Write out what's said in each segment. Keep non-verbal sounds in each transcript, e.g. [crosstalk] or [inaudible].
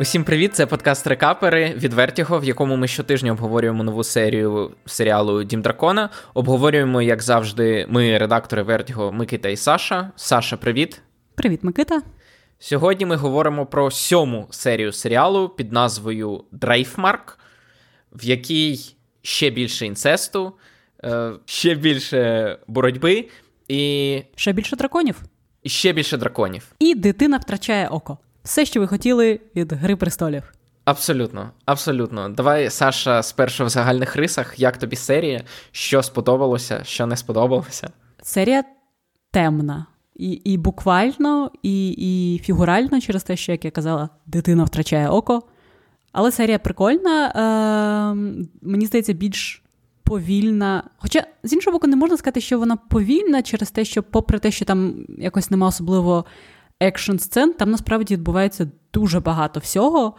Усім привіт! Це подкаст Рекапери від Вертіго, в якому ми щотижня обговорюємо нову серію серіалу Дім Дракона. Обговорюємо, як завжди, ми, редактори Вертіго, Микита і Саша. Саша, привіт. Привіт, Микита. Сьогодні ми говоримо про сьому серію серіалу під назвою Дрейфмарк, в якій ще більше інцесту, е, ще більше боротьби і. Ще більше драконів. І ще більше драконів. І дитина втрачає око. Все, що ви хотіли від Гри престолів. Абсолютно, абсолютно. Давай, Саша, спершу в загальних рисах, як тобі серія, що сподобалося, що не сподобалося. Серія темна. І і буквально, і і фігурально через те, що, як я казала, дитина втрачає око. Але серія прикольна. Е, Мені здається, більш повільна. Хоча, з іншого боку, не можна сказати, що вона повільна через те, що, попри те, що там якось нема особливо екшн сцен, там насправді відбувається дуже багато всього.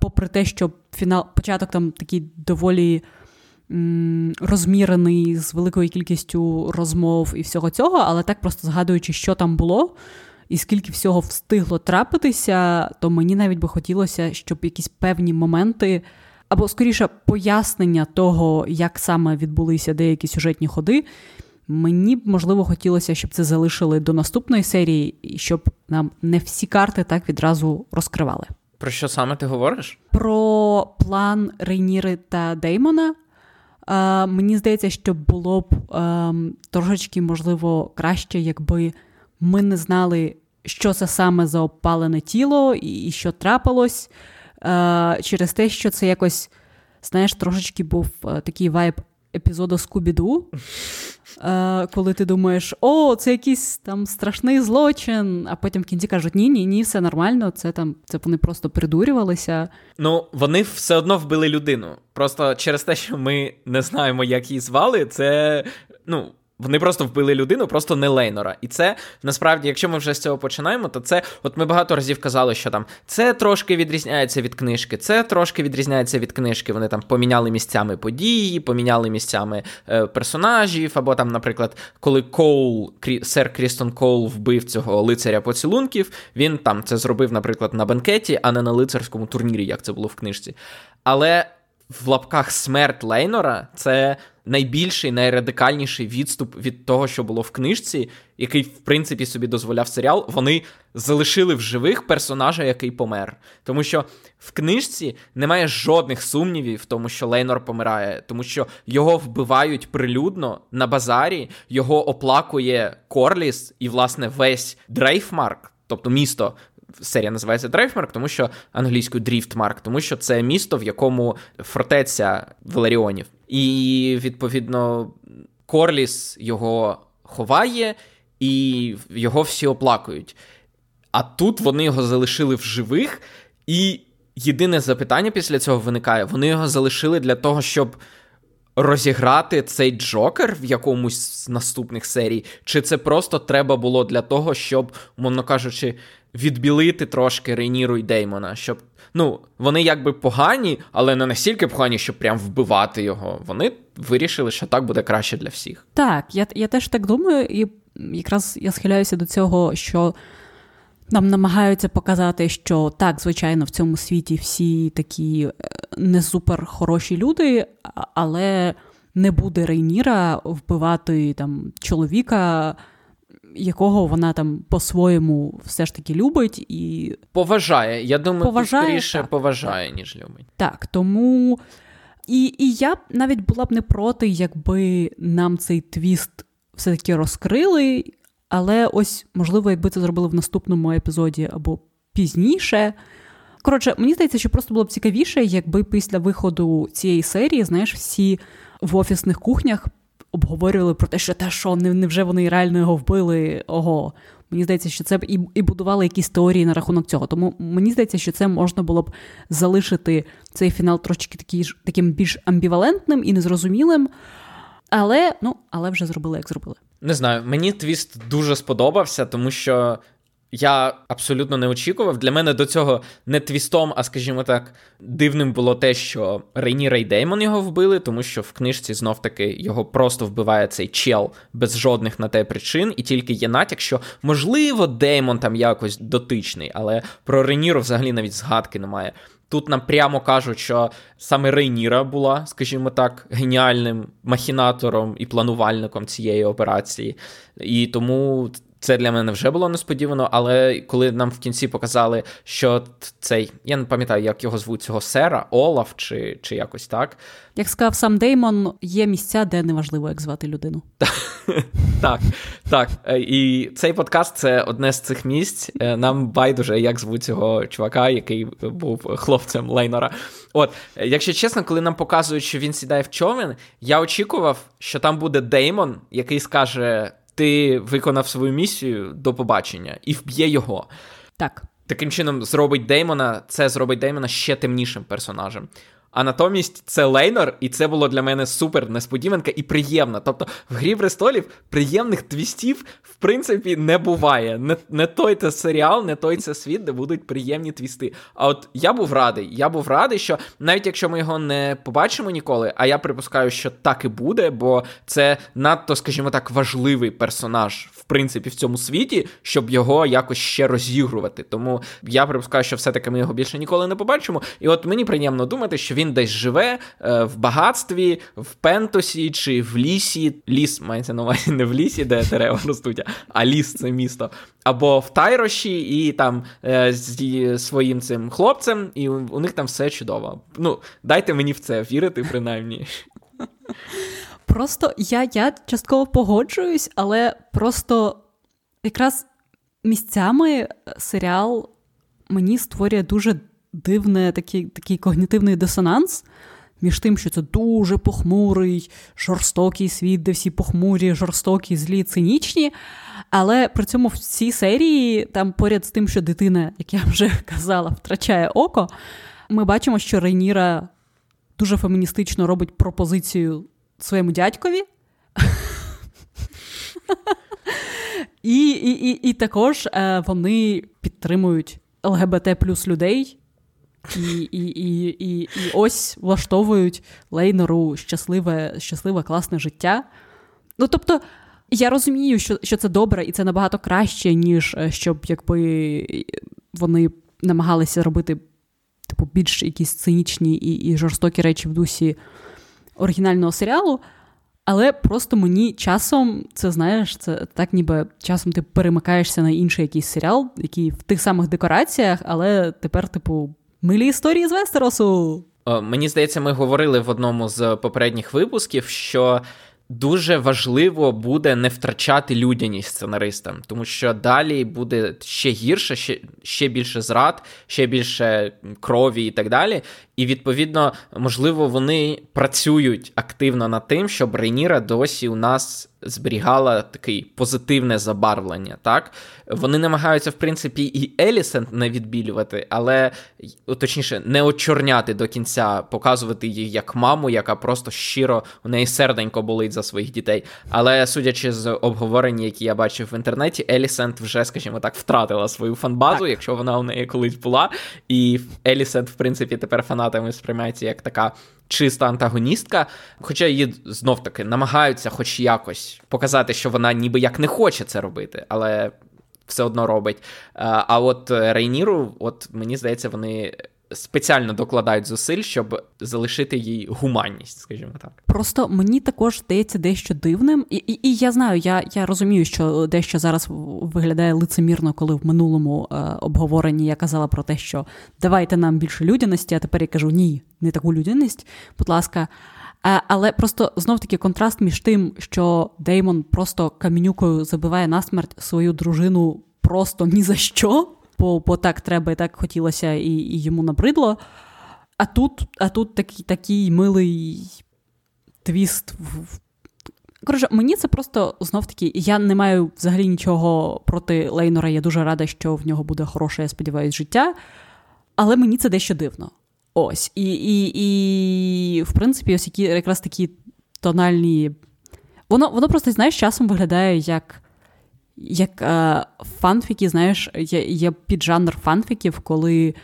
Попри те, що фінал, початок там такий доволі м, розмірений з великою кількістю розмов і всього цього, але так просто згадуючи, що там було. І скільки всього встигло трапитися, то мені навіть би хотілося, щоб якісь певні моменти, або скоріше пояснення того, як саме відбулися деякі сюжетні ходи, Мені б можливо хотілося, щоб це залишили до наступної серії, і щоб нам не всі карти так відразу розкривали. Про що саме ти говориш? Про план Рейніри та Деймона. Е, Мені здається, що було б е, трошечки можливо краще, якби ми не знали, що це саме за опалене тіло і що трапилось. Е, Через те, що це якось, знаєш, трошечки був е, такий вайб епізоду Скубіду, е, коли ти думаєш, о, це якийсь там страшний злочин, а потім в кінці кажуть, ні, ні, ні, все нормально, це там це вони просто придурювалися. Ну, вони все одно вбили людину. Просто через те, що ми не знаємо, як її звали, це ну. Вони просто вбили людину, просто не Лейнора. І це насправді, якщо ми вже з цього починаємо, то це, от ми багато разів казали, що там це трошки відрізняється від книжки, це трошки відрізняється від книжки. Вони там поміняли місцями події, поміняли місцями е, персонажів. Або там, наприклад, коли Коул, Крі, сер Крістон Коул вбив цього лицаря поцілунків, він там це зробив, наприклад, на бенкеті, а не на лицарському турнірі, як це було в книжці. Але в лапках смерть Лейнора це найбільший, найрадикальніший відступ від того, що було в книжці, який, в принципі, собі дозволяв серіал. Вони залишили в живих персонажа, який помер. Тому що в книжці немає жодних сумнівів в тому, що Лейнор помирає, тому що його вбивають прилюдно на базарі, його оплакує Корліс і, власне, весь Дрейфмарк, тобто місто серія називається Дрейфмарк, тому що англійською Дріфтмарк, тому що це місто, в якому фортеця Валеріонів. І відповідно Корліс його ховає, і його всі оплакують. А тут вони його залишили в живих, і єдине запитання після цього виникає: вони його залишили для того, щоб. Розіграти цей Джокер в якомусь з наступних серій, чи це просто треба було для того, щоб, умовно кажучи, відбілити трошки Рейніру і Деймона, щоб. Ну, вони якби погані, але не настільки погані, щоб прям вбивати його. Вони вирішили, що так буде краще для всіх. Так, я я теж так думаю, і якраз я схиляюся до цього, що нам намагаються показати, що так, звичайно, в цьому світі всі такі е, не супер хороші люди, але не буде Рейніра вбивати там чоловіка якого вона там по-своєму все ж таки любить і поважає. Я думаю, поважає, скоріше так, поважає, так. ніж любить. Так, тому і і я навіть була б не проти, якби нам цей твіст все-таки розкрили. Але ось, можливо, якби це зробили в наступному епізоді або пізніше. Коротше, мені здається, що просто було б цікавіше, якби після виходу цієї серії, знаєш, всі в офісних кухнях обговорювали про те, що та що, невже вони реально його вбили? Ого. Мені здається, що це б і і будували якісь теорії на рахунок цього. Тому мені здається, що це можна було б залишити цей фінал трошки такий, таким більш амбівалентним і незрозумілим. Але ну, але вже зробили, як зробили. Не знаю, мені твіст дуже сподобався, тому що я абсолютно не очікував. Для мене до цього не твістом, а скажімо так, дивним було те, що Рейніра і Деймон його вбили, тому що в книжці знов таки його просто вбиває цей чел без жодних на те причин, і тільки є натяк, що можливо Деймон там якось дотичний, але про Рейніру взагалі навіть згадки немає. Тут нам прямо кажуть, що саме Рейніра була, скажімо так, геніальним махінатором і планувальником цієї операції. І тому це для мене вже було несподівано, але коли нам в кінці показали, що цей, я не пам'ятаю, як його звуть цього сера, Олаф чи чи якось так. Як сказав сам Деймон, є місця, де неважливо, як звати людину. [laughs] Так, так. Е, і цей подкаст це одне з цих місць. Е, нам байдуже, як звуть цього чувака, який був хлопцем Лейнора. От, якщо чесно, коли нам показують, що він сідає в човен, я очікував, що там буде Деймон, який скаже ти виконав свою місію до побачення і вб'є його. Так. Таким чином, зробить Деймона, це зробить Деймона ще темнішим персонажем. А натомість це Лейнор, і це було для мене супер несподіванка і приємна. Тобто в грі престолів приємних твістів, в принципі, не буває. Не не той це серіал, не той це світ, де будуть приємні твісти. А от я був радий. Я був радий, що навіть якщо ми його не побачимо ніколи, а я припускаю, що так і буде, бо це надто, скажімо так, важливий персонаж в принципі в цьому світі, щоб його якось ще розігрувати. Тому я припускаю, що все-таки ми його більше ніколи не побачимо. І от мені приємно думати, що він десь живе е, в багатстві, в пентосі чи в лісі. Ліс мається на увазі не в лісі, де дерева [laughs] ростуть, а ліс це місто. Або в Тайроші, і там е, зі своїм цим хлопцем, і у, них там все чудово. Ну, дайте мені в це вірити, принаймні. Просто я я частково погоджуюсь, але просто якраз місцями серіал мені створює дуже дивний такий, такий когнітивний дисонанс. Між тим, що це дуже похмурий, жорстокий світ, де всі похмурі, жорстокі, злі, цинічні. Але при цьому в цій серії, там поряд з тим, що дитина, як я вже [laughs] казала, втрачає око, ми бачимо, що Рейніра дуже феміністично робить пропозицію своєму дядькові. [laughs] І і, і, і також е, вони підтримують ЛГБТ плюс людей, і і, і, і, і ось влаштовують Лейнору щасливе, щасливе, класне життя. Ну, тобто, я розумію, що що це добре, і це набагато краще, ніж е, щоб якби вони намагалися робити типу, більш якісь цинічні і, і жорстокі речі в дусі оригінального серіалу. Але просто мені часом, це знаєш, це так, ніби часом ти перемикаєшся на інший якийсь серіал, який в тих самих декораціях, але тепер, типу, милі історії з Вестеросу. Мені здається, ми говорили в одному з попередніх випусків, що дуже важливо буде не втрачати людяність сценаристам, тому що далі буде ще гірше, ще ще більше зрад, ще більше крові і так далі. І відповідно, можливо, вони працюють активно над тим, щоб Рейніра досі у нас зберігала таке позитивне забарвлення. Так вони намагаються, в принципі, і Елісент не відбілювати, але точніше, не очорняти до кінця, показувати її як маму, яка просто щиро у неї серденько болить за своїх дітей. Але судячи з обговорень, які я бачив в інтернеті, Елісент вже, скажімо так, втратила свою фанбазу, так. якщо вона у неї колись була. І Елісент, в принципі, тепер фанатами сприймається як така чиста антагоністка, хоча її знов таки намагаються, хоч якось, показати, що вона ніби як не хоче це робити, але все одно робить. А от Рейніру, от мені здається, вони спеціально докладають зусиль, щоб залишити їй гуманність, скажімо так. Просто мені також здається дещо дивним, і і, і я знаю, я я розумію, що дещо зараз виглядає лицемірно, коли в минулому е, обговоренні я казала про те, що давайте нам більше людяності, а тепер я кажу ні, не таку людяність, будь ласка. Е, але просто знов таки контраст між тим, що Деймон просто камінюкою забиває насмерть свою дружину просто ні за що бо бо так треба і так хотілося, і і йому набридло. А тут а тут такий такий милий твіст. Коротше, мені це просто знов таки, я не маю взагалі нічого проти Лейнора. Я дуже рада, що в нього буде хороше, я сподіваюся, життя. Але мені це дещо дивно. Ось. І, і, і в принципі, ось які якраз такі тональні. Воно воно просто, знаєш, часом виглядає як як е, фанфіки, знаєш, є, є піджанр фанфіків, коли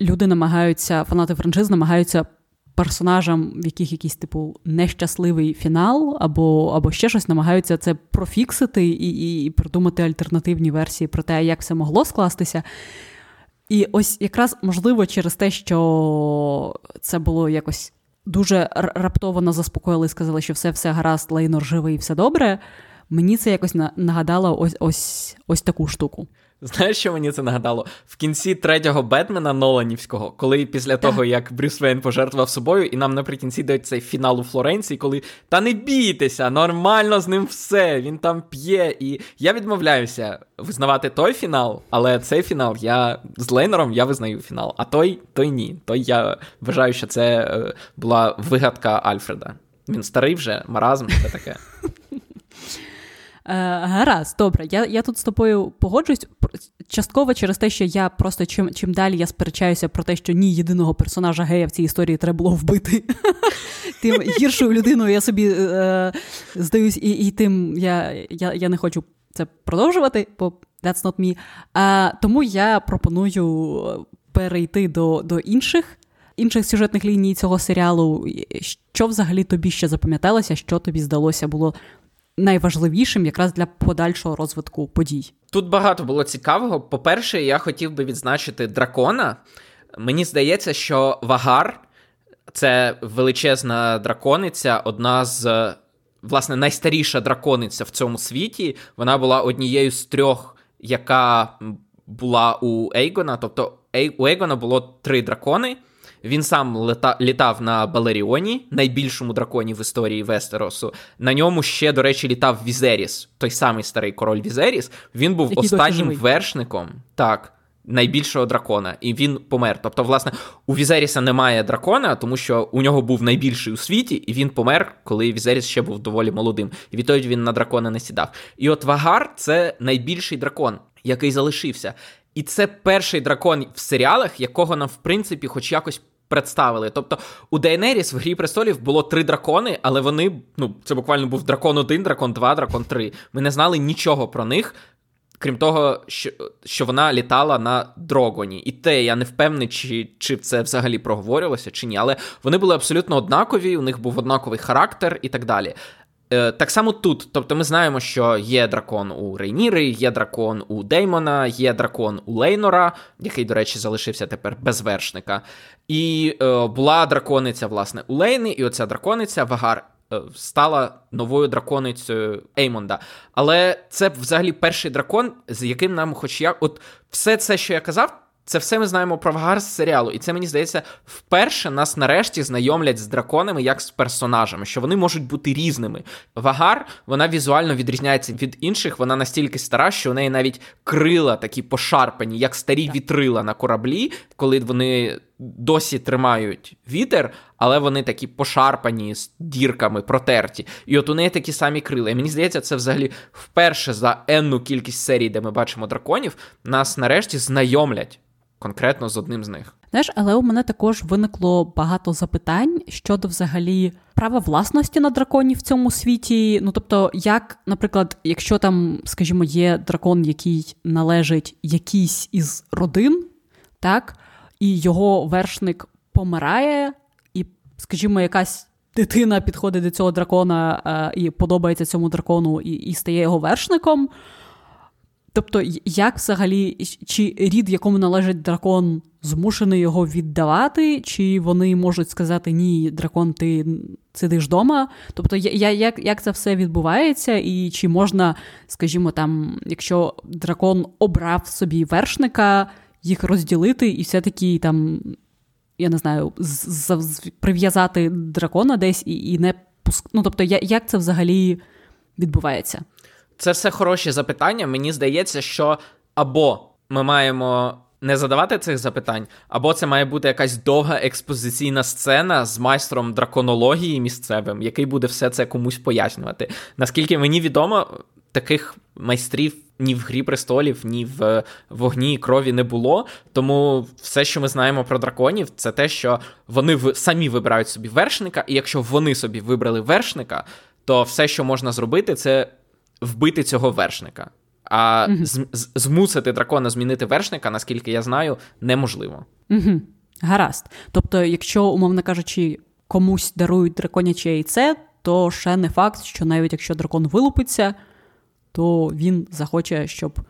люди намагаються, фанати франшиз намагаються персонажам, в яких якийсь типу нещасливий фінал, або або ще щось, намагаються це профіксити і, і, і придумати альтернативні версії про те, як все могло скластися. І ось якраз можливо через те, що це було якось дуже раптово заспокоїли і сказали, що все все гаразд, Лейнор живий і все добре. Мені це якось нагадало ось ось ось таку штуку. Знаєш, що мені це нагадало? В кінці третього Бетмена Ноланівського, коли після так. того, як Брюс Вейн пожертвував собою, і нам наприкінці дають цей фінал у Флоренції, коли та не бійтеся, нормально з ним все, він там п'є. І я відмовляюся визнавати той фінал, але цей фінал я з Лейнером я визнаю фінал, а той той ні. Той я вважаю, що це е, була вигадка Альфреда. Він старий вже, маразм, все таке. [laughs] Е, гаразд, добре, я я тут з тобою погоджуюсь. Частково через те, що я просто чим чим далі я сперечаюся про те, що ні єдиного персонажа гея в цій історії треба було вбити. [laughs] Тим гіршою людиною я собі е, здаюсь, і тим я, не хочу це продовжувати, бо that's not me. Тому я пропоную перейти до, до інших. Інших сюжетних ліній цього серіалу, що взагалі тобі ще запам'яталося, що тобі здалося було найважливішим якраз для подальшого розвитку подій. Тут багато було цікавого. По-перше, я хотів би відзначити дракона. Мені здається, що Вагар це величезна дракониця, одна з власне найстаріша дракониця в цьому світі. Вона була однією з трьох, яка була у Ейгона. Тобто у Ейгона було три дракони. Він сам лета, літав на Балеріоні, найбільшому драконі в історії Вестеросу. На ньому ще, до речі, літав Візеріс, той самий старий король Візеріс. Він був Який останнім вершником. Так. Найбільшого дракона, і він помер. Тобто, власне, у Візеріса немає дракона, тому що у нього був найбільший у світі, і він помер, коли Візеріс ще був доволі молодим. І відтоді він на дракона не сідав. І от Вагар це найбільший дракон, який залишився. І це перший дракон в серіалах, якого нам, в принципі, хоч якось представили. Тобто у Дейнеріс в Грі престолів було три дракони, але вони, ну, це буквально був дракон 1, дракон 2, дракон 3. Ми не знали нічого про них. Крім того, що що вона літала на Дрогоні. І те, я не впевнений, чи чи це взагалі проговорювалося, чи ні. Але вони були абсолютно однакові, у них був однаковий характер і так далі. Е, так само тут, тобто ми знаємо, що є дракон у Рейніри, є дракон у Деймона, є дракон у Лейнора, який, до речі, залишився тепер без вершника. І е, була дракониця, власне, у Лейни, і оця дракониця Вагар е, стала новою драконицею Еймонда. Але це взагалі перший дракон, з яким нам, хоч як, от все це, що я казав. Це все ми знаємо про Вагар з серіалу, і це мені здається, вперше нас нарешті знайомлять з драконами як з персонажами, що вони можуть бути різними. Вагар вона візуально відрізняється від інших. Вона настільки стара, що у неї навіть крила такі пошарпані, як старі вітрила на кораблі, коли вони досі тримають вітер, але вони такі пошарпані з дірками, протерті. І от у неї такі самі крила. І мені здається, це взагалі вперше за енну кількість серій, де ми бачимо драконів, нас нарешті знайомлять конкретно з одним з них. Знаєш, але у мене також виникло багато запитань щодо взагалі права власності на драконів в цьому світі. Ну тобто, як, наприклад, якщо там, скажімо, є дракон, який належить якійсь із родин, так, і його вершник помирає, і, скажімо, якась дитина підходить до цього дракона а, і подобається цьому дракону і, і стає його вершником. Тобто, як взагалі, чи рід, якому належить дракон, змушений його віддавати, чи вони можуть сказати ні, дракон, ти сидиш вдома? Тобто, я, як як це все відбувається, і чи можна, скажімо, там, якщо дракон обрав собі вершника, їх розділити і все-таки там, я не знаю, прив'язати дракона десь і і не пуск... Ну, тобто, як це взагалі відбувається? Це все хороші запитання. Мені здається, що або ми маємо не задавати цих запитань, або це має бути якась довга експозиційна сцена з майстром драконології місцевим, який буде все це комусь пояснювати. Наскільки мені відомо, таких майстрів ні в Грі престолів, ні в вогні і крові не було. Тому все, що ми знаємо про драконів, це те, що вони самі вибирають собі вершника, і якщо вони собі вибрали вершника, то все, що можна зробити, це вбити цього вершника. А mm з- змусити дракона змінити вершника, наскільки я знаю, неможливо. Угу. Гаразд. Тобто, якщо, умовно кажучи, комусь дарують драконяче яйце, то ще не факт, що навіть якщо дракон вилупиться, то він захоче, щоб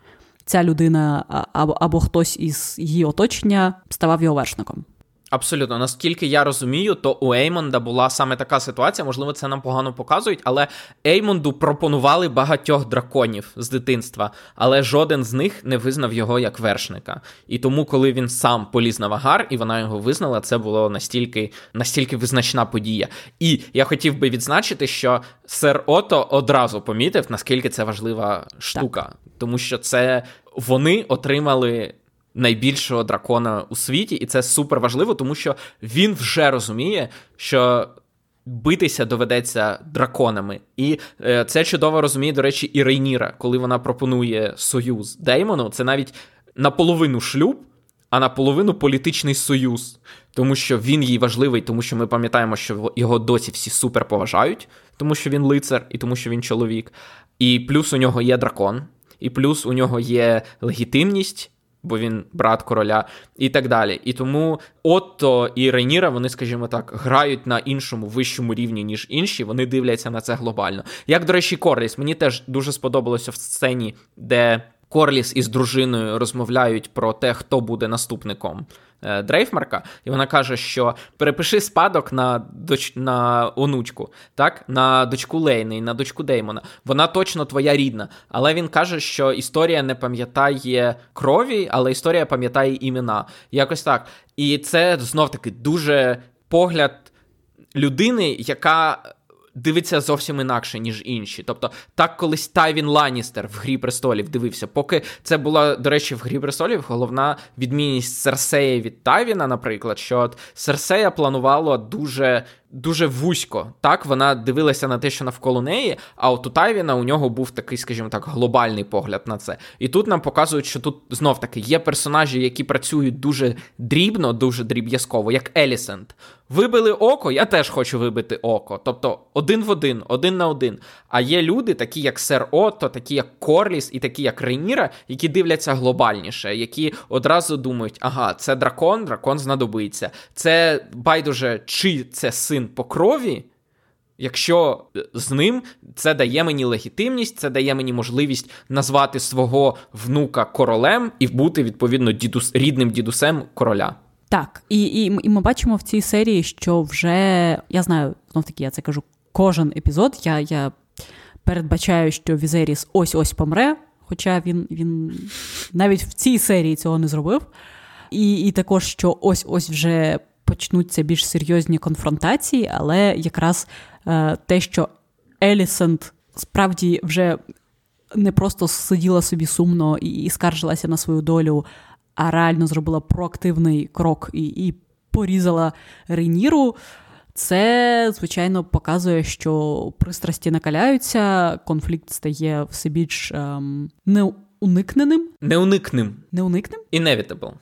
ця людина або, або хтось із її оточення ставав його вершником. Абсолютно, наскільки я розумію, то у Еймонда була саме така ситуація. Можливо, це нам погано показують, але Еймонду пропонували багатьох драконів з дитинства, але жоден з них не визнав його як вершника. І тому, коли він сам поліз на вагар і вона його визнала, це було настільки настільки визначна подія. І я хотів би відзначити, що сер Ото одразу помітив, наскільки це важлива штука, так. тому що це вони отримали найбільшого дракона у світі, і це супер важливо, тому що він вже розуміє, що. Битися доведеться драконами. І е, це чудово розуміє, до речі, і Рейніра, коли вона пропонує союз Деймону, це навіть наполовину шлюб, а наполовину політичний союз. Тому що він їй важливий, тому що ми пам'ятаємо, що його досі всі супер поважають, тому що він лицар і тому що він чоловік. І плюс у нього є дракон, і плюс у нього є легітимність бо він брат короля, і так далі. І тому Отто і Рейніра, вони, скажімо так, грають на іншому вищому рівні, ніж інші. Вони дивляться на це глобально. Як, до речі, Корліс, мені теж дуже сподобалося в сцені, де. Корліс із дружиною розмовляють про те, хто буде наступником Е, Дрейфмарка, і вона каже, що перепиши спадок на доч... на онучку, так, на дочку Лейни, на дочку Деймона. Вона точно твоя рідна. Але він каже, що історія не пам'ятає крові, але історія пам'ятає імена. Якось так. І це знов таки дуже погляд людини, яка дивиться зовсім інакше, ніж інші. Тобто, так колись Тайвін Ланністер в Грі престолів дивився. Поки це була, до речі, в Грі престолів головна відмінність Серсея від Тайвіна, наприклад, що от Серсея планувало дуже дуже вузько. Так, вона дивилася на те, що навколо неї, а от у Тайвіна у нього був такий, скажімо так, глобальний погляд на це. І тут нам показують, що тут знов таки є персонажі, які працюють дуже дрібно, дуже дріб'язково, як Елісент. Вибили око, я теж хочу вибити око. Тобто один в один, один на один. А є люди, такі як Сер Отто, такі як Корліс і такі як Рейніра, які дивляться глобальніше, які одразу думають, ага, це дракон, дракон знадобиться. Це байдуже, чи це син по крові. Якщо з ним це дає мені легітимність, це дає мені можливість назвати свого внука королем і бути відповідно дідус, рідним дідусем короля. Так, і і, і ми бачимо в цій серії, що вже я знаю, знов таки я це кажу кожен епізод. Я я передбачаю, що Візеріс ось ось помре, хоча він він навіть в цій серії цього не зробив. І, І також, що ось ось вже почнуться більш серйозні конфронтації, але якраз е, те, що Елісент справді вже не просто сиділа собі сумно і, і скаржилася на свою долю, а реально зробила проактивний крок і, і порізала Рейніру. Це, звичайно, показує, що пристрасті накаляються, конфлікт стає все більш ем, неуникненим. Неуникним. Неуникним? Inevitable.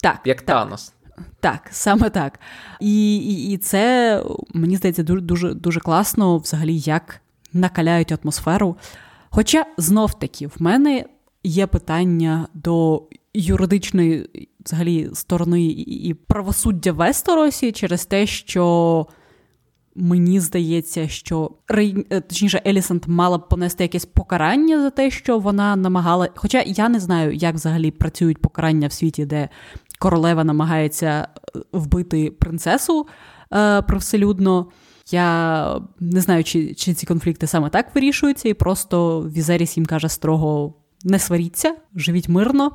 Так. Як так. Танос. Так, саме так. І і, і це, мені здається, дуже дуже дуже класно взагалі, як накаляють атмосферу. Хоча знов таки в мене є питання до юридичної взагалі сторони і правосуддя Весторосі через те, що мені здається, що е, точніше Елісант мала б понести якесь покарання за те, що вона намагала. Хоча я не знаю, як взагалі працюють покарання в світі, де королева намагається е, вбити принцесу е, привселюдно. Я не знаю, чи чи ці конфлікти саме так вирішуються, і просто Візеріс їм каже строго: не сваріться, живіть мирно.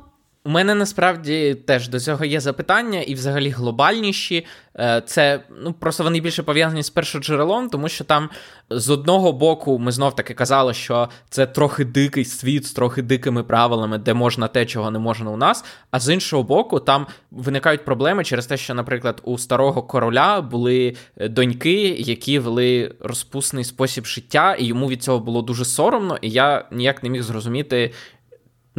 У мене насправді теж до цього є запитання, і взагалі глобальніші. Е, це ну просто вони більше пов'язані з першоджерелом, тому що там з одного боку ми знов таки казали, що це трохи дикий світ з трохи дикими правилами, де можна те, чого не можна у нас. А з іншого боку, там виникають проблеми через те, що, наприклад, у старого короля були е, доньки, які вели розпусний спосіб життя, і йому від цього було дуже соромно, і я ніяк не міг зрозуміти.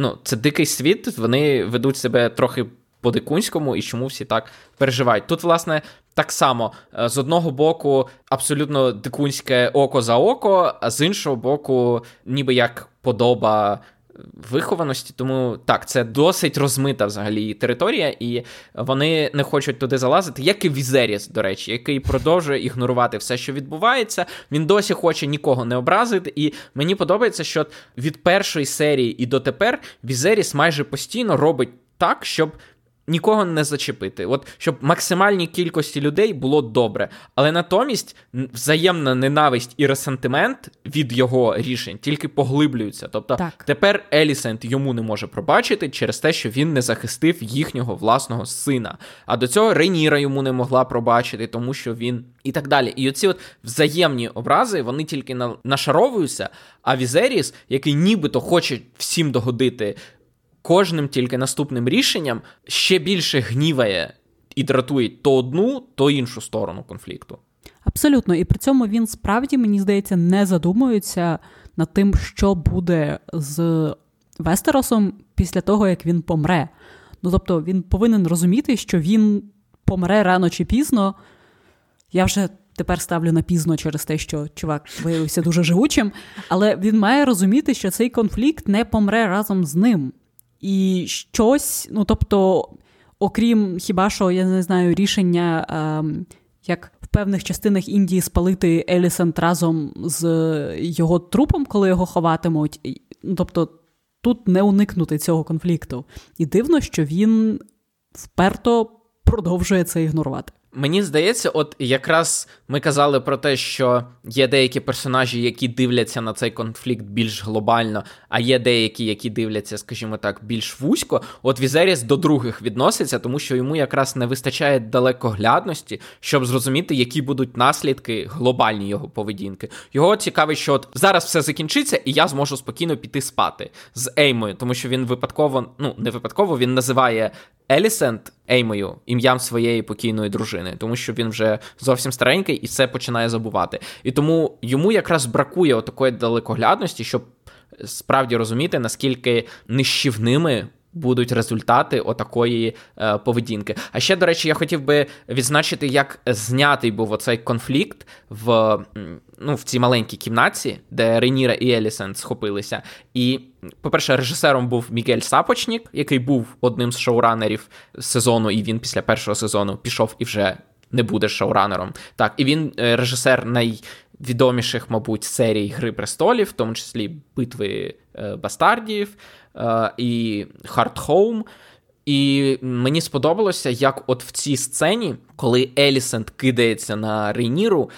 Ну, це дикий світ, вони ведуть себе трохи по-дикунському і чому всі так переживають. Тут, власне, так само е, з одного боку абсолютно дикунське око за око, а з іншого боку, ніби як подоба вихованості. Тому так, це досить розмита взагалі територія, і вони не хочуть туди залазити, як і Візеріс, до речі, який продовжує ігнорувати все, що відбувається. Він досі хоче нікого не образити. І мені подобається, що від першої серії і дотепер Візеріс майже постійно робить так, щоб нікого не зачепити, от щоб максимальній кількості людей було добре. Але натомість взаємна ненависть і ресентимент від його рішень тільки поглиблюються. Тобто так. тепер Алісент йому не може пробачити через те, що він не захистив їхнього власного сина. А до цього Рейніра йому не могла пробачити, тому що він. І так далі. І оці от взаємні образи, вони тільки нашаровуються, а Візеріс, який нібито хоче всім догодити, кожним тільки наступним рішенням ще більше гніває і дратує то одну, то іншу сторону конфлікту. Абсолютно, і при цьому він справді, мені здається, не задумується над тим, що буде з Вестеросом після того, як він помре. Ну тобто він повинен розуміти, що він помре рано чи пізно. Я вже тепер ставлю на пізно через те, що чувак виявився дуже живучим, але він має розуміти, що цей конфлікт не помре разом з ним. І щось, ну тобто, окрім хіба що, я не знаю, рішення, е, як в певних частинах Індії спалити Елісент разом з його трупом, коли його ховатимуть. Ну, Тобто тут не уникнути цього конфлікту. І дивно, що він вперто продовжує це ігнорувати. Мені здається, от якраз ми казали про те, що є деякі персонажі, які дивляться на цей конфлікт більш глобально, а є деякі, які дивляться, скажімо так, більш вузько. От Візеріс до других відноситься, тому що йому якраз не вистачає далекоглядності, щоб зрозуміти, які будуть наслідки глобальні його поведінки. Його цікавить, що от зараз все закінчиться, і я зможу спокійно піти спати з Еймою, тому що він випадково, ну не випадково, він називає Елісент Еймою ім'ям своєї покійної дружини, тому що він вже зовсім старенький і це починає забувати. І тому йому якраз бракує такої далекоглядності, щоб справді розуміти, наскільки нищівними будуть результати отакої е, поведінки. А ще, до речі, я хотів би відзначити, як знятий був оцей конфлікт в ну, в цій маленькій кімнаті, де Реніра і Елісен схопилися. І, по-перше, режисером був Мігель Сапочнік, який був одним з шоуранерів сезону, і він після першого сезону пішов і вже не буде шоуранером. Так, і він е, режисер найвідоміших, мабуть, серій Гри престолів, в тому числі битви е, бастардів і Hard Home. І мені сподобалося, як от в цій сцені, коли Елісент кидається на Рейніру,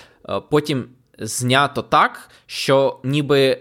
потім знято так, що ніби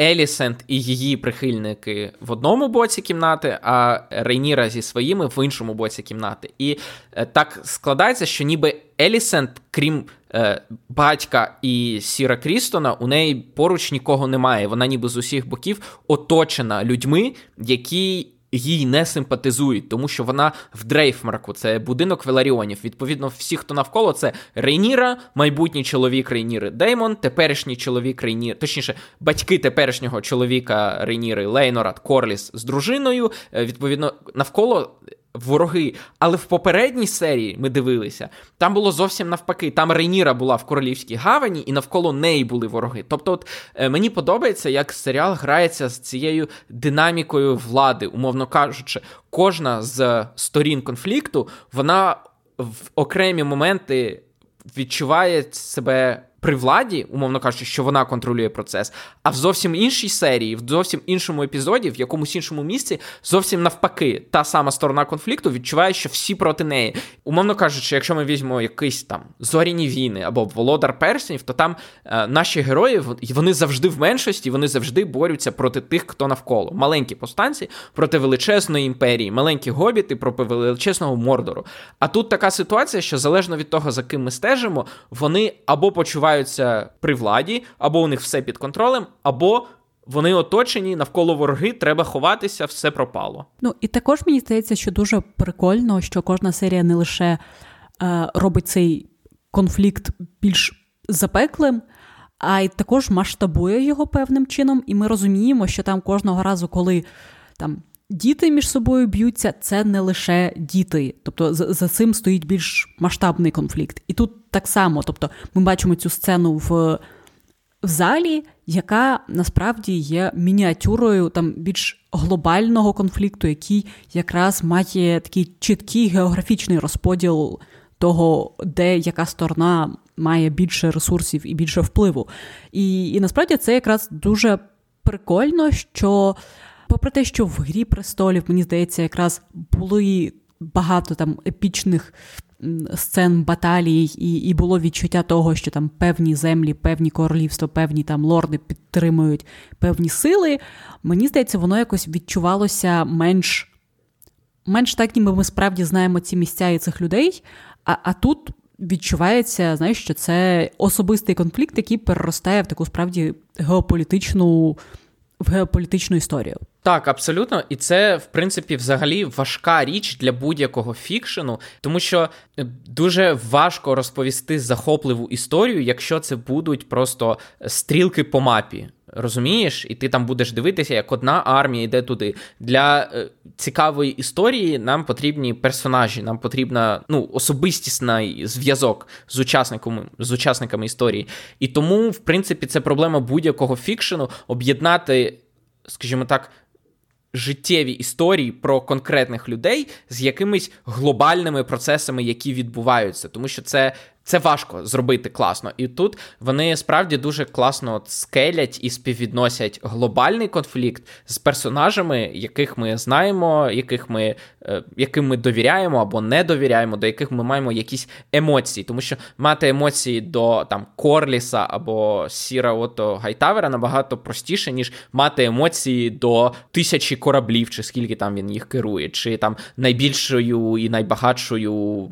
Елісент і її прихильники в одному боці кімнати, а Рейніра зі своїми в іншому боці кімнати. І е, так складається, що ніби Елісент, крім е, батька і Сіра Крістона, у неї поруч нікого немає. Вона ніби з усіх боків оточена людьми, які їй не симпатизують, тому що вона в Дрейфмарку, це будинок Веларіонів. Відповідно, всі, хто навколо, це Рейніра, майбутній чоловік Рейніри Деймон, теперішній чоловік Рейніри, точніше, батьки теперішнього чоловіка Рейніри Лейнорат Корліс з дружиною. Е, відповідно, навколо вороги. Але в попередній серії ми дивилися, там було зовсім навпаки. Там Рейніра була в королівській гавані, і навколо неї були вороги. Тобто, от е, мені подобається, як серіал грається з цією динамікою влади, умовно кажучи, кожна з сторін конфлікту, вона в окремі моменти відчуває себе при владі, умовно кажучи, що вона контролює процес, а в зовсім іншій серії, в зовсім іншому епізоді, в якомусь іншому місці, зовсім навпаки, та сама сторона конфлікту відчуває, що всі проти неї. Умовно кажучи, якщо ми візьмемо якийсь там зоряні війни або володар перснів, то там е, наші герої вони завжди в меншості, вони завжди борються проти тих, хто навколо. Маленькі повстанці проти величезної імперії, маленькі гобіти проти величезного мордору. А тут така ситуація, що залежно від того, за ким ми стежимо, вони або почувають залишаються при владі, або у них все під контролем, або вони оточені навколо вороги, треба ховатися, все пропало. Ну і також мені здається, що дуже прикольно, що кожна серія не лише е, робить цей конфлікт більш запеклим, а й також масштабує його певним чином, і ми розуміємо, що там кожного разу, коли там діти між собою б'ються, це не лише діти. Тобто за, за цим стоїть більш масштабний конфлікт. І тут так само, тобто, ми бачимо цю сцену в. В залі, яка насправді є мініатюрою там більш глобального конфлікту, який якраз має такий чіткий географічний розподіл того, де яка сторона має більше ресурсів і більше впливу. І, І насправді це якраз дуже прикольно, що, попри те, що в Грі престолів, мені здається, якраз були багато там епічних. Сцен баталій, і і було відчуття того, що там певні землі, певні королівства, певні там лорди підтримують певні сили. Мені здається, воно якось відчувалося менш менш так, ніби ми справді знаємо ці місця і цих людей. А а тут відчувається, знаєш, що це особистий конфлікт, який переростає в таку справді геополітичну в геополітичну історію. Так, абсолютно, і це в принципі взагалі важка річ для будь-якого фікшену, тому що дуже важко розповісти захопливу історію, якщо це будуть просто стрілки по мапі. Розумієш, і ти там будеш дивитися, як одна армія йде туди. Для е, цікавої історії нам потрібні персонажі, нам потрібна ну, особистісний зв'язок з учасниками з учасниками історії. І тому, в принципі, це проблема будь-якого фікшену об'єднати, скажімо так, життєві історії про конкретних людей з якимись глобальними процесами, які відбуваються, тому що це це важко зробити класно. І тут вони справді дуже класно скелять і співвідносять глобальний конфлікт з персонажами, яких ми знаємо, яких ми, е, яким ми довіряємо або не довіряємо, до яких ми маємо якісь емоції. Тому що мати емоції до там Корліса або Сіра Ото Гайтавера набагато простіше, ніж мати емоції до тисячі кораблів, чи скільки там він їх керує, чи там найбільшою і найбагатшою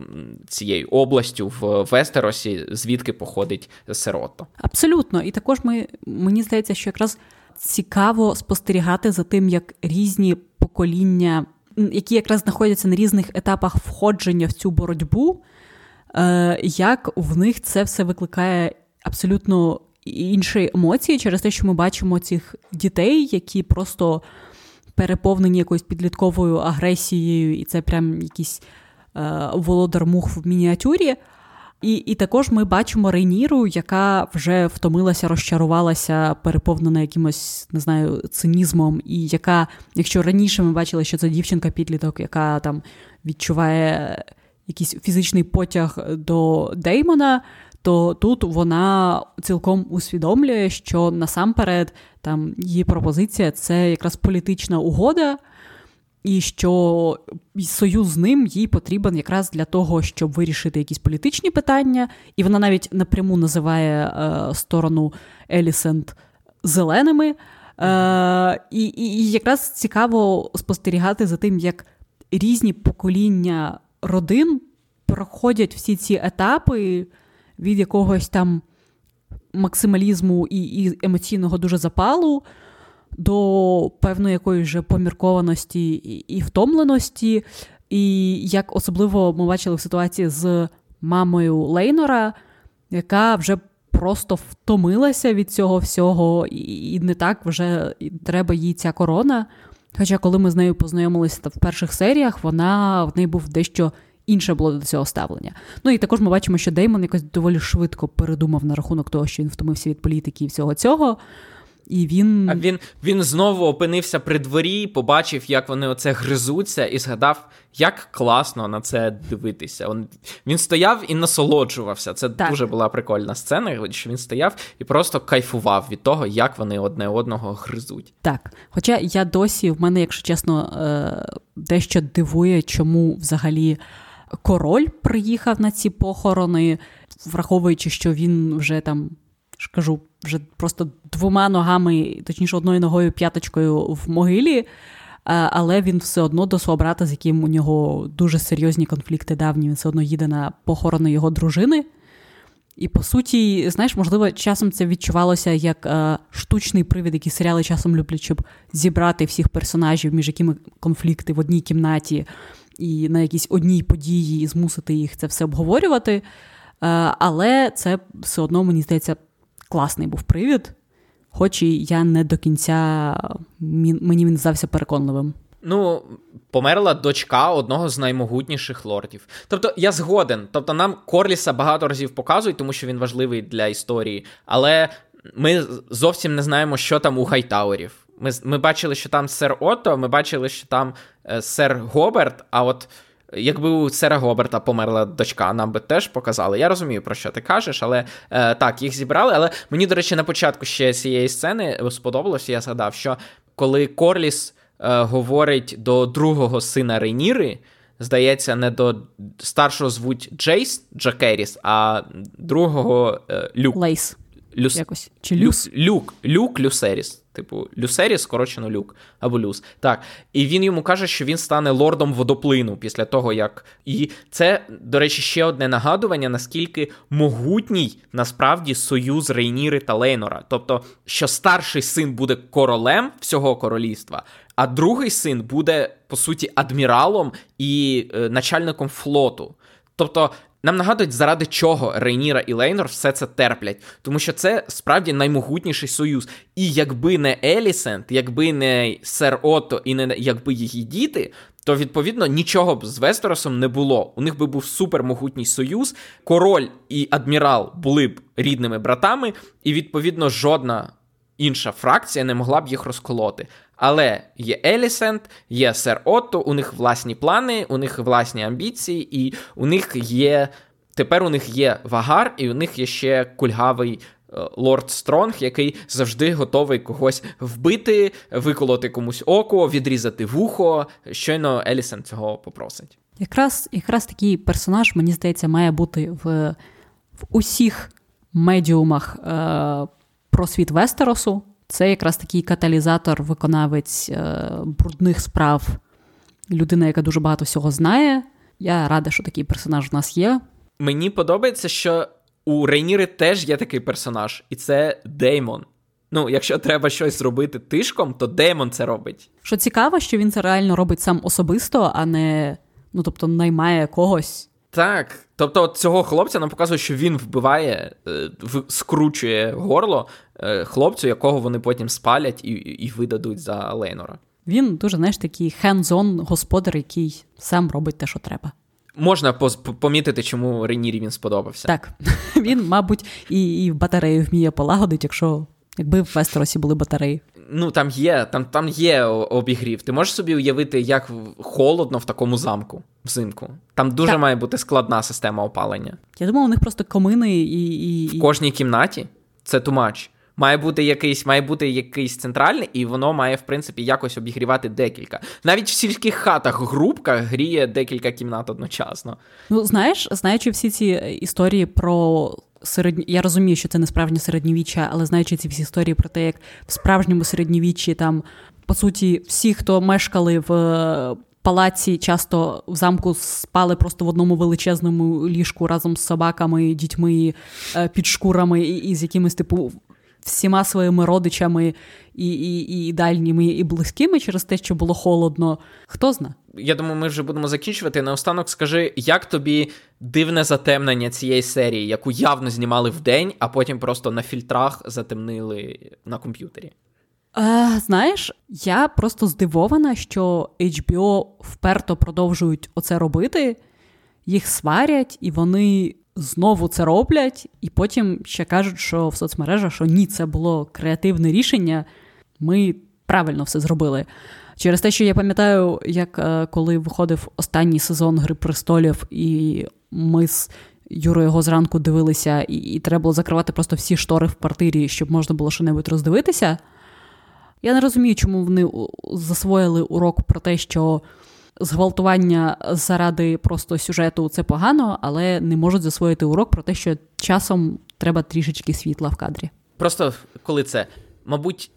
цією областю в Вестеросі, звідки походить сирото. Абсолютно, і також ми мені здається, що якраз цікаво спостерігати за тим, як різні покоління, які якраз знаходяться на різних етапах входження в цю боротьбу, е, як в них це все викликає абсолютно інші емоції через те, що ми бачимо цих дітей, які просто переповнені якоюсь підлітковою агресією, і це прям якийсь е, володар мух в мініатюрі. І і також ми бачимо Рейніру, яка вже втомилася, розчарувалася, переповнена якимось не знаю, цинізмом, і яка, якщо раніше ми бачили, що це дівчинка-підліток, яка там відчуває якийсь фізичний потяг до Деймона, то тут вона цілком усвідомлює, що насамперед там її пропозиція це якраз політична угода і що союз з ним їй потрібен якраз для того, щоб вирішити якісь політичні питання, і вона навіть напряму називає е, сторону Елісент зеленими. Е, і, і, якраз цікаво спостерігати за тим, як різні покоління родин проходять всі ці етапи від якогось там максималізму і, і емоційного дуже запалу до певної якоїсь вже поміркованості і, втомленості. І як особливо ми бачили в ситуації з мамою Лейнора, яка вже просто втомилася від цього всього, і не так вже треба їй ця корона. Хоча, коли ми з нею познайомилися в перших серіях, вона в неї був дещо інше було до цього ставлення. Ну і також ми бачимо, що Деймон якось доволі швидко передумав на рахунок того, що він втомився від політики і всього цього. І він А він він знову опинився при дворі, побачив, як вони оце гризуться, і згадав, як класно на це дивитися. Він, він стояв і насолоджувався. Це так. дуже була прикольна сцена, що він стояв і просто кайфував від того, як вони одне одного гризуть. Так. Хоча я досі, в мене, якщо чесно, е, дещо дивує, чому взагалі король приїхав на ці похорони, враховуючи, що він вже там ж кажу, вже просто двома ногами, точніше, одною ногою п'яточкою в могилі. Е, але він все одно до свого брата, з яким у нього дуже серйозні конфлікти давні, він все одно їде на похорони його дружини. І по суті, знаєш, можливо, часом це відчувалося як е, штучний привід, який серіали часом люблять, щоб зібрати всіх персонажів, між якими конфлікти в одній кімнаті, і на якійсь одній події і змусити їх це все обговорювати. Е, але це все одно, мені здається, класний був привід, хоч і я не до кінця мені він здався переконливим. Ну, померла дочка одного з наймогутніших лордів. Тобто, я згоден. Тобто, нам Корліса багато разів показують, тому що він важливий для історії. Але ми зовсім не знаємо, що там у Хайтауерів. Ми ми бачили, що там сер Отто, ми бачили, що там е, сер Гоберт, а от. Якби у Сера Гоберта померла дочка, нам би теж показали. Я розумію, про що ти кажеш, але е, так, їх зібрали. Але мені, до речі, на початку ще цієї сцени сподобалося, я згадав, що коли Корліс е, говорить до другого сина Рейніри, здається, не до старшого звуть Джейс Джакеріс, а другого е, Люк. Люс. Люс... Якось. Чи Люс? Люк, Люк Люсеріс. Типу, Люсеріс, скорочено Люк або Люс. Так. І він йому каже, що він стане лордом водоплину після того, як. І це, до речі, ще одне нагадування, наскільки могутній насправді союз Рейніри та Лейнора. Тобто, що старший син буде королем всього королівства, а другий син буде, по суті, адміралом і е, начальником флоту. Тобто нам нагадують, заради чого Рейніра і Лейнор все це терплять, тому що це справді наймогутніший союз. І якби не Елісент, якби не Сер Отто і не якби її діти, то відповідно нічого б з Вестеросом не було. У них би був супермогутній союз. Король і адмірал були б рідними братами, і відповідно жодна інша фракція не могла б їх розколоти. Але є Елісент, є Сер Отто, у них власні плани, у них власні амбіції, і у них є. Тепер у них є вагар, і у них є ще кульгавий е, лорд Стронг, який завжди готовий когось вбити, виколоти комусь око, відрізати вухо. Щойно Елісен цього попросить. Якраз якраз такий персонаж, мені здається, має бути в в усіх медіумах е, про світ Вестеросу. Це якраз такий каталізатор, виконавець е, брудних справ, людина, яка дуже багато всього знає. Я рада, що такий персонаж у нас є. Мені подобається, що у Рейніри теж є такий персонаж, і це Деймон. Ну, якщо треба щось зробити тишком, то Деймон це робить. Що цікаво, що він це реально робить сам особисто, а не ну, тобто, наймає когось. Так, тобто от цього хлопця нам показує, що він вбиває, е, скручує горло е, хлопцю, якого вони потім спалять і і видадуть за Лейнора. Він дуже, знаєш, такий хендзон господар, який сам робить те, що треба. Можна помітити, чому Ренірі він сподобався. Так, [laughs] він, мабуть, і і в батарею вміє полагодити, якщо якби в Вестеросі були батареї ну там є там, там є обігрів. Ти можеш собі уявити, як холодно в такому замку взимку. Там дуже так. має бути складна система опалення. Я думаю, у них просто комини і. і... В кожній кімнаті це тумач. Має бути якийсь має бути якийсь центральний, і воно має, в принципі, якось обігрівати декілька. Навіть в сільських хатах групка гріє декілька кімнат одночасно. Ну, знаєш, знаючи всі ці історії про середні... Я розумію, що це не справжнє середньовіччя, але знаючи ці всі історії про те, як в справжньому середньовіччі там, по суті, всі, хто мешкали в е, палаці, часто в замку спали просто в одному величезному ліжку разом з собаками, дітьми, е, під шкурами і, і з якимись типу всіма своїми родичами і і, і дальніми, і близькими через те, що було холодно. Хто зна? Я думаю, ми вже будемо закінчувати. Наостанок скажи, як тобі дивне затемнення цієї серії, яку явно знімали в день, а потім просто на фільтрах затемнили на комп'ютері? Е, Знаєш, я просто здивована, що HBO вперто продовжують оце робити, їх сварять, і вони знову це роблять, і потім ще кажуть, що в соцмережах, що ні, це було креативне рішення, ми правильно все зробили. Через те, що я пам'ятаю, як е, коли виходив останній сезон Гри престолів, і ми з Юрою його зранку дивилися, і, і треба було закривати просто всі штори в квартирі, щоб можна було що-небудь роздивитися. Я не розумію, чому вони засвоїли урок про те, що зґвалтування заради просто сюжету це погано, але не можуть засвоїти урок про те, що часом треба трішечки світла в кадрі. Просто коли це, мабуть.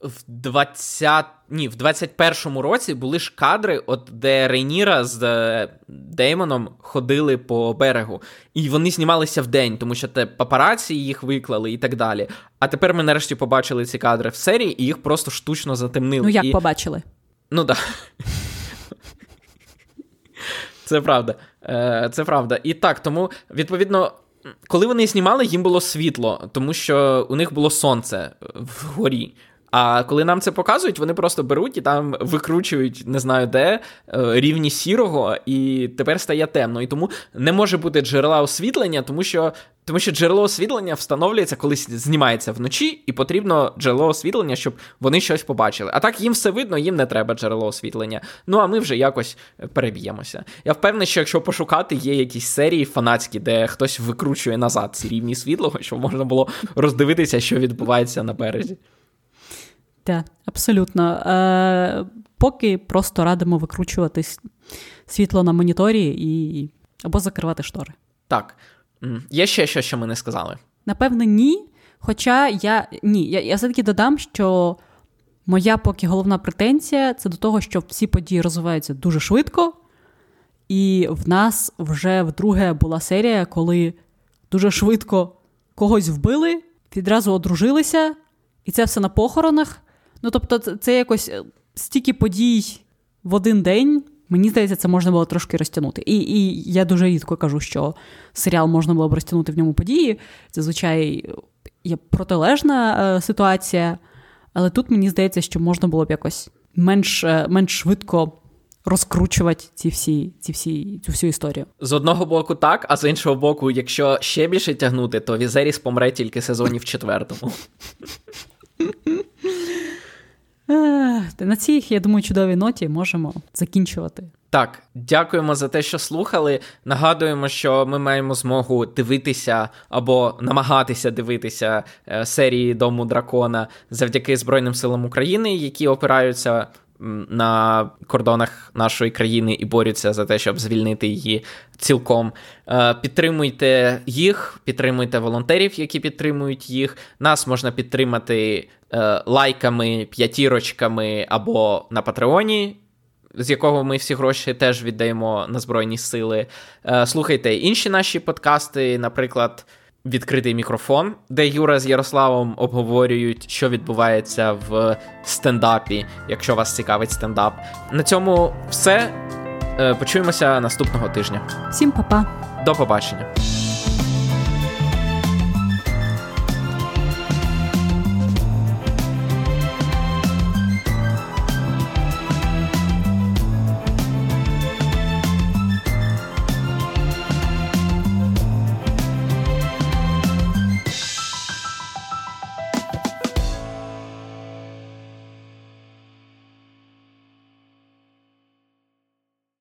В 20... Ні, в 21-му році були ж кадри, от де Рейніра з е, Деймоном ходили по берегу, і вони знімалися в день, тому що те папараці їх виклали і так далі. А тепер ми нарешті побачили ці кадри в серії, і їх просто штучно затемнили. Ну як і... побачили? Ну так. [laughs] Це правда. Е, це правда. І так, тому, відповідно, коли вони знімали, їм було світло, тому що у них було сонце вгорі. А коли нам це показують, вони просто беруть і там викручують, не знаю де, е, рівні сірого, і тепер стає темно. І тому не може бути джерела освітлення, тому що тому що джерело освітлення встановлюється, коли знімається вночі, і потрібно джерело освітлення, щоб вони щось побачили. А так їм все видно, їм не треба джерело освітлення. Ну а ми вже якось переб'ємося. Я впевнений, що якщо пошукати, є якісь серії фанатські, де хтось викручує назад ці рівні світлого, щоб можна було роздивитися, що відбувається на березі. Так, абсолютно. Е, Поки просто радимо викручувати світло на моніторі і або закривати штори. Так. Є ще щось, що ми не сказали? Напевно, ні. Хоча я ні, я, я все-таки додам, що моя поки головна претензія це до того, що всі події розвиваються дуже швидко, і в нас вже вдруге була серія, коли дуже швидко когось вбили, відразу одружилися, і це все на похоронах. Ну тобто, це якось е, стільки подій в один день. Мені здається, це можна було трошки розтягнути. І і я дуже рідко кажу, що серіал можна було б розтягнути в ньому події. Зазвичай є протилежна е, ситуація, але тут мені здається, що можна було б якось менш е, менш швидко розкручувати ці всі, ці всі, цю всю історію. З одного боку, так, а з іншого боку, якщо ще більше тягнути, то Візеріс помре тільки в сезоні четвертому. [laughs] На цій, я думаю, чудовій ноті можемо закінчувати. Так, дякуємо за те, що слухали. Нагадуємо, що ми маємо змогу дивитися або намагатися дивитися е, серії Дому дракона завдяки Збройним силам України, які опираються на кордонах нашої країни і борються за те, щоб звільнити її цілком. Е, підтримуйте їх, підтримуйте волонтерів, які підтримують їх. Нас можна підтримати е, лайками, п'ятірочками або на Патреоні. З якого ми всі гроші теж віддаємо на Збройні Сили. Е, слухайте інші наші подкасти, наприклад, відкритий мікрофон, де Юра з Ярославом обговорюють, що відбувається в стендапі, якщо вас цікавить стендап. На цьому все. Е, почуємося наступного тижня. Всім па-па. До побачення.